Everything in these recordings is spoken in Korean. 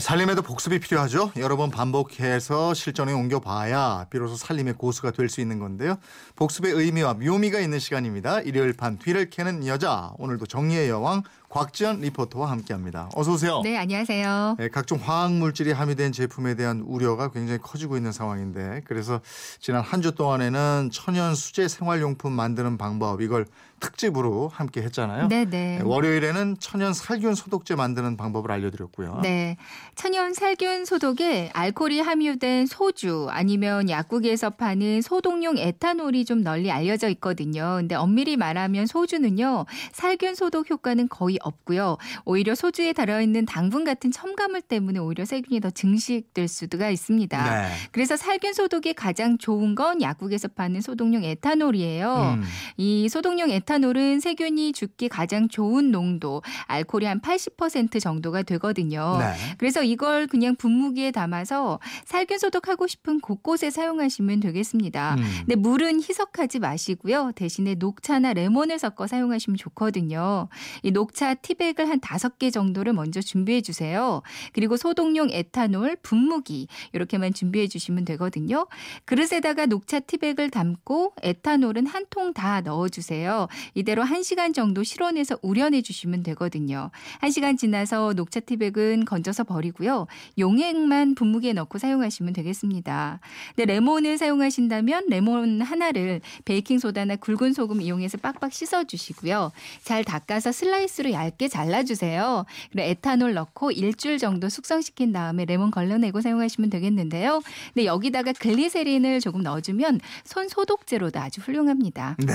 살림에도 복습이 필요하죠. 여러 번 반복해서 실전에 옮겨봐야 비로소 살림의 고수가 될 수 있는 건데요. 복습의 의미와 묘미가 있는 시간입니다. 일요일 반 뒤를 캐는 여자. 오늘도 정리의 여왕 곽지연 리포터와 함께합니다. 어서 오세요. 네, 안녕하세요. 네, 각종 화학 물질이 함유된 제품에 대한 우려가 굉장히 커지고 있는 상황인데 그래서 지난 한 주 동안에는 천연 수제 생활용품 만드는 방법 이걸 특집으로 함께 했잖아요. 네, 네. 네, 월요일에는 천연 살균 소독제 만드는 방법을 알려드렸고요. 네. 천연 살균 소독에 알코올이 함유된 소주 아니면 약국에서 파는 소독용 에탄올이 좀 널리 알려져 있거든요. 근데 엄밀히 말하면 소주는요. 살균 소독 효과는 거의 없고요. 오히려 소주에 달아있는 당분 같은 첨가물 때문에 오히려 세균이 더 증식될 수가 있습니다. 네. 그래서 살균 소독이 가장 좋은 건 약국에서 파는 소독용 에탄올이에요. 음. 이 소독용 에탄올 은 세균이 죽기 가장 좋은 농도, 알코올이 한 80% 정도가 되거든요. 네. 그래서 이걸 그냥 분무기에 담아서 살균 소독하고 싶은 곳곳에 사용하시면 되겠습니다. 음. 근데 물은 희석하지 마시고요. 대신에 녹차나 레몬을 섞어 사용하시면 좋거든요. 이 녹차 티백을 한 다섯 개 정도를 먼저 준비해 주세요. 그리고 소독용 에탄올, 분무기 이렇게만 준비해 주시면 되거든요. 그릇에다가 녹차 티백을 담고 에탄올은 한 통 다 넣어 주세요. 이대로 1시간 정도 실온에서 우려내 주시면 되거든요. 1시간 지나서 녹차 티백은 건져서 버리고요. 용액만 분무기에 넣고 사용하시면 되겠습니다. 근데 레몬을 사용하신다면 레몬 하나를 베이킹 소다나 굵은 소금 이용해서 빡빡 씻어 주시고요. 잘 닦아서 슬라이스로 얇게 잘라 주세요. 그리고 에탄올 넣고 일주일 정도 숙성시킨 다음에 레몬 걸러내고 사용하시면 되겠는데요. 근데 여기다가 글리세린을 조금 넣어주면 손 소독제로도 아주 훌륭합니다. 네.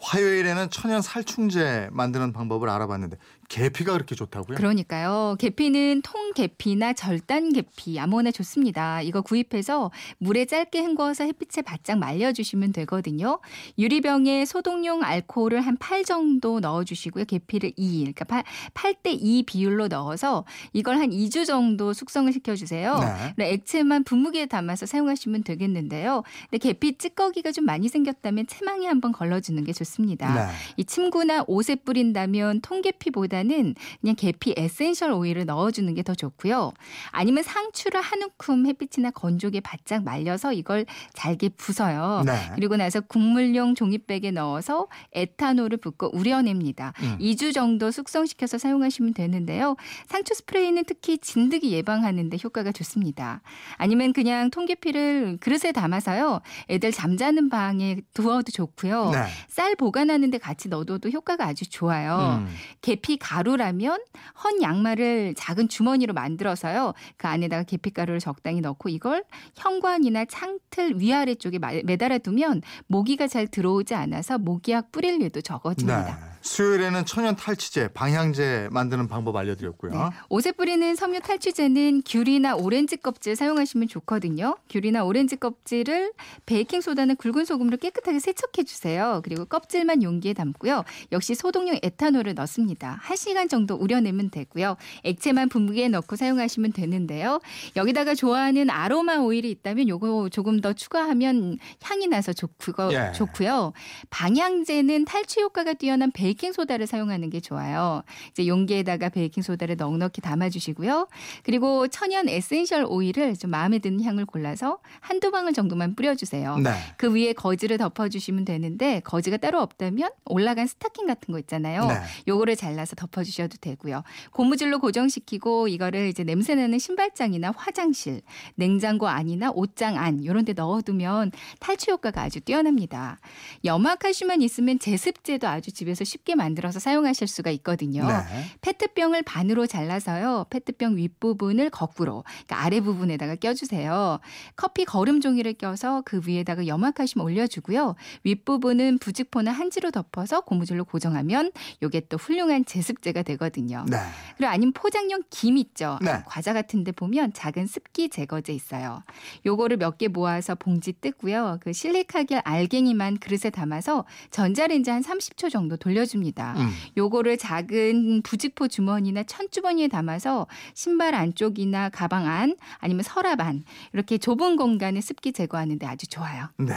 화요일에는 천연 살충제 만드는 방법을 알아봤는데 계피가 그렇게 좋다고요? 그러니까요. 계피는 통 계피나 절단 계피 아무거나 좋습니다. 이거 구입해서 물에 짧게 헹궈서 햇빛에 바짝 말려주시면 되거든요. 유리병에 소독용 알코올을 한 8 정도 넣어주시고요. 계피를 2, 그러니까 8, 8대 2 비율로 넣어서 이걸 한 2주 정도 숙성을 시켜주세요. 네. 액체만 분무기에 담아서 사용하시면 되겠는데요. 근데 계피 찌꺼기가 좀 많이 생겼다면 체망에 한번 걸러주는 게 좋습니다. 네. 이 침구나 옷에 뿌린다면 통계피보다는 그냥 계피 에센셜 오일을 넣어주는 게 더 좋고요. 아니면 상추를 한 움큼 햇빛이나 건조기에 바짝 말려서 이걸 잘게 부숴요. 네. 그리고 나서 국물용 종이백에 넣어서 에탄올을 붓고 우려냅니다. 음. 2주 정도 숙성시켜서 사용하시면 되는데요. 상추 스프레이는 특히 진드기 예방하는데 효과가 좋습니다. 아니면 그냥 통계피를 그릇에 담아서요. 애들 잠자는 방에 두어도 좋고요. 네. 쌀 보관하는데 같이 넣어도 효과가 아주 좋아요. 음. 계피 가루라면 헌 양말을 작은 주머니로 만들어서요. 그 안에다가 계피 가루를 적당히 넣고 이걸 현관이나 창틀 위아래 쪽에 마- 매달아 두면 모기가 잘 들어오지 않아서 모기약 뿌릴 일도 네. 적어집니다. 수요일에는 천연 탈취제, 방향제 만드는 방법 알려드렸고요. 네. 옷에 뿌리는 섬유 탈취제는 귤이나 오렌지 껍질 사용하시면 좋거든요. 귤이나 오렌지 껍질을 베이킹 소다나 굵은 소금으로 깨끗하게 세척해 주세요. 그리고 껍질만 용기에 담고요. 역시 소독용 에탄올을 넣습니다. 1시간 정도 우려내면 되고요. 액체만 분무기에 넣고 사용하시면 되는데요. 여기다가 좋아하는 아로마 오일이 있다면 요거 조금 더 추가하면 향이 나서 좋고, 예. 좋고요. 방향제는 탈취 효과가 뛰어난 베이킹 소다를 사용하는 게 좋아요. 이제 용기에다가 베이킹 소다를 넉넉히 담아 주시고요. 그리고 천연 에센셜 오일을 좀 마음에 드는 향을 골라서 한두 방울 정도만 뿌려 주세요. 네. 그 위에 거즈를 덮어 주시면 되는데 거즈가 따로 없다면 올 나간 스타킹 같은 거 있잖아요. 네. 요거를 잘라서 덮어 주셔도 되고요. 고무줄로 고정시키고 이거를 이제 냄새 나는 신발장이나 화장실, 냉장고 안이나 옷장 안 이런 데 넣어 두면 탈취 효과가 아주 뛰어납니다. 염화 칼슘만 있으면 제습제도 아주 집에서 쉽게 만들어서 사용하실 수가 있거든요. 네. 페트병을 반으로 잘라서요. 페트병 윗부분을 거꾸로 그러니까 아래 부분에다가 껴주세요. 커피 거름 종이를 껴서 그 위에다가 염화칼슘 올려주고요. 윗부분은 부직포나 한지로 덮어서 고무줄로 고정하면 요게 또 훌륭한 제습제가 되거든요. 네. 그리고 아니면 포장용 김 있죠. 네. 과자 같은 데 보면 작은 습기 제거제 있어요. 요거를 몇 개 모아서 봉지 뜯고요. 그 실리카겔 알갱이만 그릇에 담아서 전자레인지 한 30초 정도 돌려 줍니다. 음. 요거를 작은 부직포 주머니나 천주머니에 담아서 신발 안쪽이나 가방 안 아니면 서랍 안 이렇게 좁은 공간에 습기 제거하는데 아주 좋아요. 네.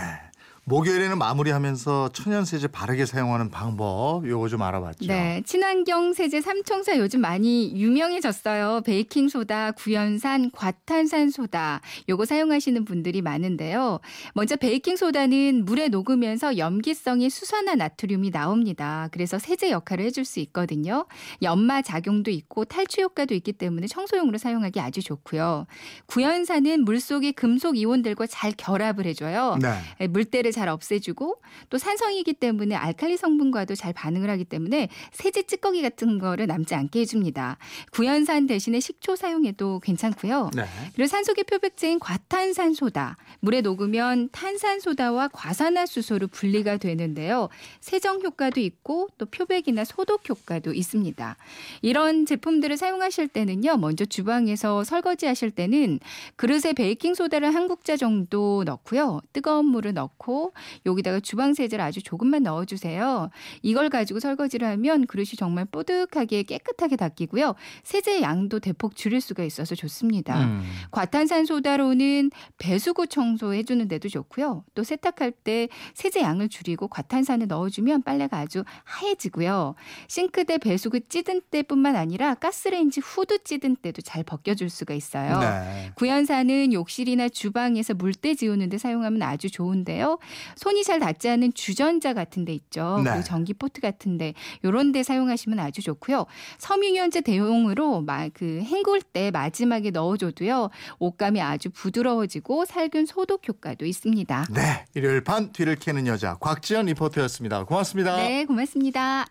목요일에는 마무리하면서 천연 세제 바르게 사용하는 방법 요거 좀 알아봤죠. 네, 친환경 세제 삼총사 요즘 많이 유명해졌어요. 베이킹 소다, 구연산, 과탄산 소다 요거 사용하시는 분들이 많은데요. 먼저 베이킹 소다는 물에 녹으면서 염기성의 수산화 나트륨이 나옵니다. 그래서 세제 역할을 해줄 수 있거든요. 연마 작용도 있고 탈취 효과도 있기 때문에 청소용으로 사용하기 아주 좋고요. 구연산은 물 속의 금속 이온들과 잘 결합을 해줘요. 네. 물때를 잘 없애주고 또 산성이기 때문에 알칼리 성분과도 잘 반응을 하기 때문에 세제 찌꺼기 같은 거를 남지 않게 해줍니다. 구연산 대신에 식초 사용해도 괜찮고요. 네. 그리고 산소계 표백제인 과탄산소다. 물에 녹으면 탄산소다와 과산화수소로 분리가 되는데요. 세정 효과도 있고 또 표백이나 소독 효과도 있습니다. 이런 제품들을 사용하실 때는요. 먼저 주방에서 설거지 하실 때는 그릇에 베이킹 소다를 한 국자 정도 넣고요. 뜨거운 물을 넣고 여기다가 주방 세제를 아주 조금만 넣어주세요. 이걸 가지고 설거지를 하면 그릇이 정말 뽀득하게 깨끗하게 닦이고요. 세제 양도 대폭 줄일 수가 있어서 좋습니다. 음. 과탄산소다로는 배수구 청소해주는 데도 좋고요. 또 세탁할 때 세제 양을 줄이고 과탄산을 넣어주면 빨래가 아주 하얘지고요. 싱크대 배수구 찌든 때뿐만 아니라 가스레인지 후드 찌든 때도 잘 벗겨줄 수가 있어요. 네. 구연산은 욕실이나 주방에서 물때 지우는데 사용하면 아주 좋은데요. 손이 잘 닿지 않는 주전자 같은 데 있죠. 네. 그리고 전기 포트 같은 데 요런 데 사용하시면 아주 좋고요. 섬유유연제 대용으로 막 그 헹굴 때 마지막에 넣어 줘도요. 옷감이 아주 부드러워지고 살균 소독 효과도 있습니다. 네. 일요일 반 뒤를 캐는 여자 곽지연 리포터였습니다. 고맙습니다. 네, 고맙습니다.